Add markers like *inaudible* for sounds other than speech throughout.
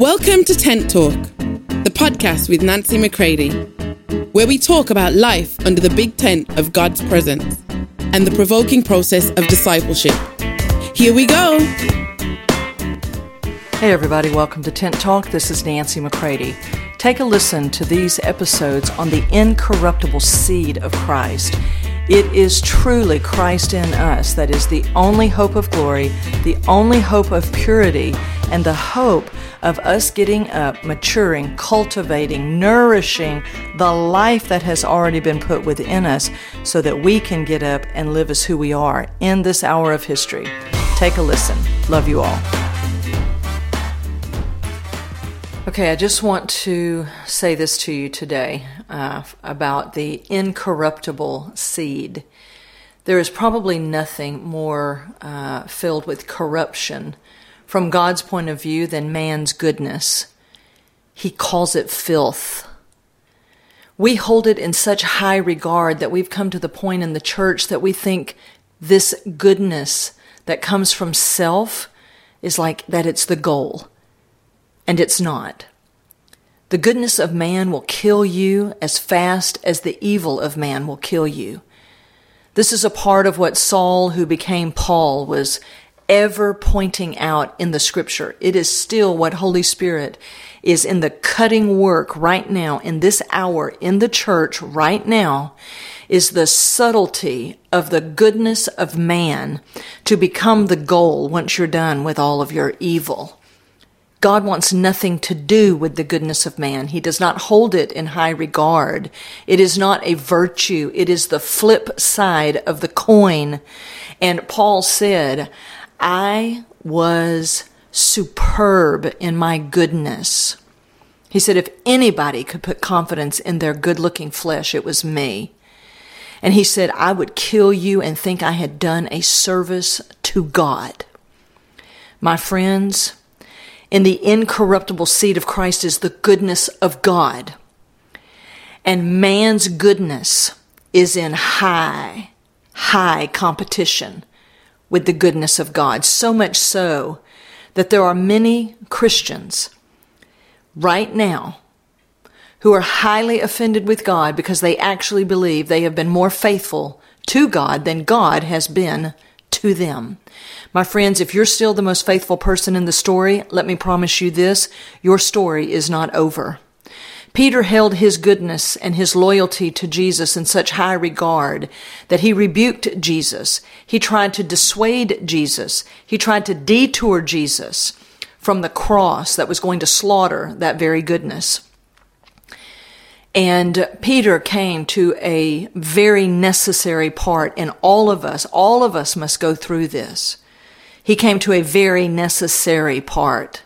Welcome to Tent Talk, the podcast with Nancy McCready, where we talk about life under the big tent of God's presence and the provoking process of discipleship. Here we go. Hey, everybody, welcome to Tent Talk. This is Nancy McCready. Take a listen to these episodes on the incorruptible seed of Christ. It is truly Christ in us that is the only hope of glory, the only hope of purity, and the hope of us getting up, maturing, cultivating, nourishing the life that has already been put within us so that we can get up and live as who we are in this hour of history. Take a listen. Love you all. Okay, I just want to say this to you today uh, about the incorruptible seed. There is probably nothing more uh, filled with corruption from God's point of view than man's goodness. He calls it filth. We hold it in such high regard that we've come to the point in the church that we think this goodness that comes from self is like that it's the goal. And it's not. The goodness of man will kill you as fast as the evil of man will kill you. This is a part of what Saul, who became Paul, was ever pointing out in the scripture. It is still what Holy Spirit is in the cutting work right now, in this hour, in the church right now, is the subtlety of the goodness of man to become the goal once you're done with all of your evil. God wants nothing to do with the goodness of man. He does not hold it in high regard. It is not a virtue. It is the flip side of the coin. And Paul said, I was superb in my goodness. He said, if anybody could put confidence in their good looking flesh, it was me. And he said, I would kill you and think I had done a service to God. My friends, in the incorruptible seed of Christ is the goodness of God. And man's goodness is in high, high competition with the goodness of God. So much so that there are many Christians right now who are highly offended with God because they actually believe they have been more faithful to God than God has been to them. My friends, if you're still the most faithful person in the story, let me promise you this, your story is not over. Peter held his goodness and his loyalty to Jesus in such high regard that he rebuked Jesus. He tried to dissuade Jesus. He tried to detour Jesus from the cross that was going to slaughter that very goodness. And Peter came to a very necessary part, and all of us, all of us must go through this. He came to a very necessary part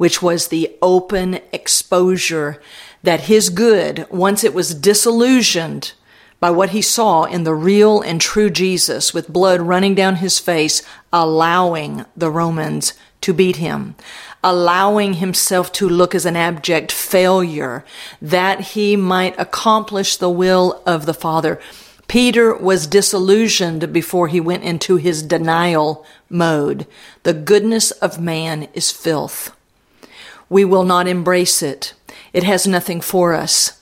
which was the open exposure that his good, once it was disillusioned by what he saw in the real and true Jesus with blood running down his face, allowing the Romans to beat him, allowing himself to look as an abject failure, that he might accomplish the will of the Father. Peter was disillusioned before he went into his denial mode. The goodness of man is filth we will not embrace it. It has nothing for us.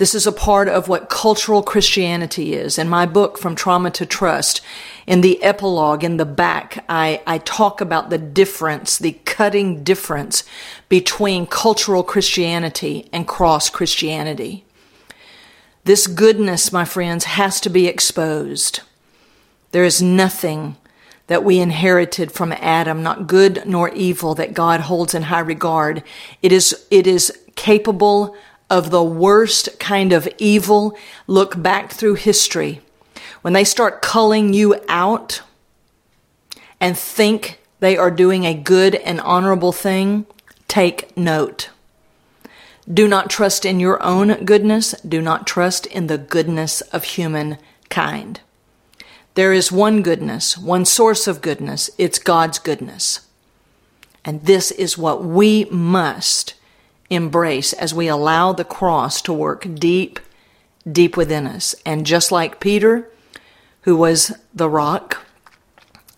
This is a part of what cultural Christianity is. In my book, From Trauma to Trust, in the epilogue in the back, I, I talk about the difference, the cutting difference between cultural Christianity and cross Christianity. This goodness, my friends, has to be exposed. There is nothing that we inherited from Adam, not good nor evil, that God holds in high regard. It is, it is capable of the worst kind of evil. Look back through history. When they start culling you out and think they are doing a good and honorable thing, take note. Do not trust in your own goodness. Do not trust in the goodness of humankind. There is one goodness, one source of goodness. It's God's goodness. And this is what we must embrace as we allow the cross to work deep, deep within us. And just like Peter, who was the rock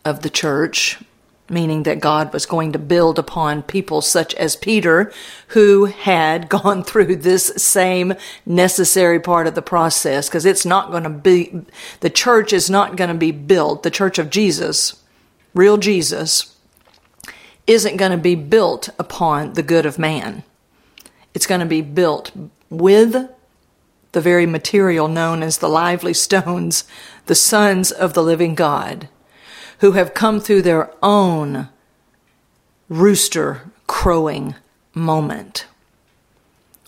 of the church, meaning that God was going to build upon people such as Peter, who had *laughs* gone through this same necessary part of the process, because it's not going to be, the church is not going to be built, the church of Jesus, real Jesus, isn't going to be built upon the good of man. It's going to be built with the very material known as the lively stones, the sons of the living God who have come through their own rooster crowing moment.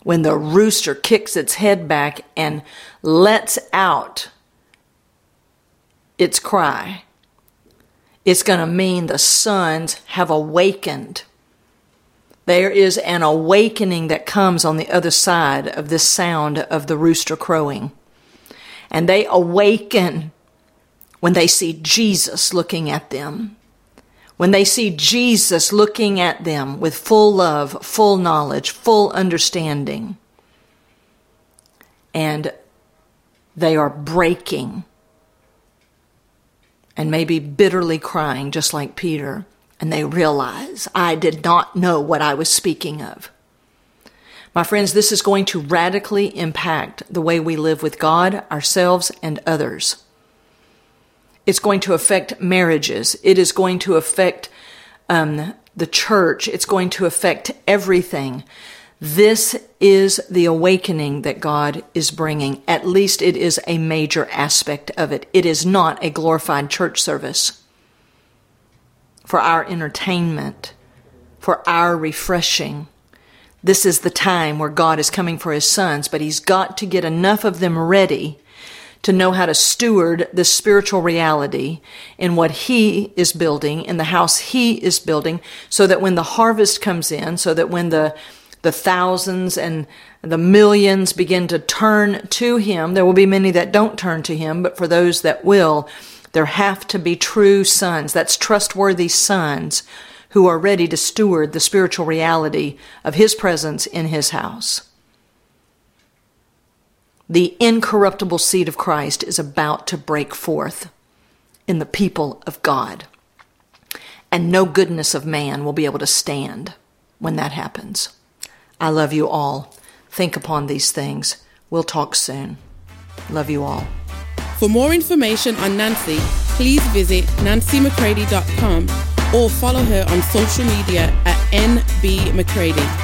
When the rooster kicks its head back and lets out its cry, it's going to mean the sons have awakened. There is an awakening that comes on the other side of this sound of the rooster crowing. And they awaken when they see Jesus looking at them, when they see Jesus looking at them with full love, full knowledge, full understanding, and they are breaking and maybe bitterly crying, just like Peter, and they realize, I did not know what I was speaking of. My friends, this is going to radically impact the way we live with God, ourselves, and others. It's going to affect marriages. It is going to affect um, the church. It's going to affect everything. This is the awakening that God is bringing. At least it is a major aspect of it. It is not a glorified church service for our entertainment, for our refreshing. This is the time where God is coming for his sons, but he's got to get enough of them ready to know how to steward this spiritual reality in what he is building, in the house he is building, so that when the harvest comes in, so that when the the thousands and the millions begin to turn to him. There will be many that don't turn to him, but for those that will, there have to be true sons. That's trustworthy sons who are ready to steward the spiritual reality of his presence in his house. The incorruptible seed of Christ is about to break forth in the people of God. And no goodness of man will be able to stand when that happens. I love you all. Think upon these things. We'll talk soon. Love you all. For more information on Nancy, please visit nancymccready.com or follow her on social media at NB McCready.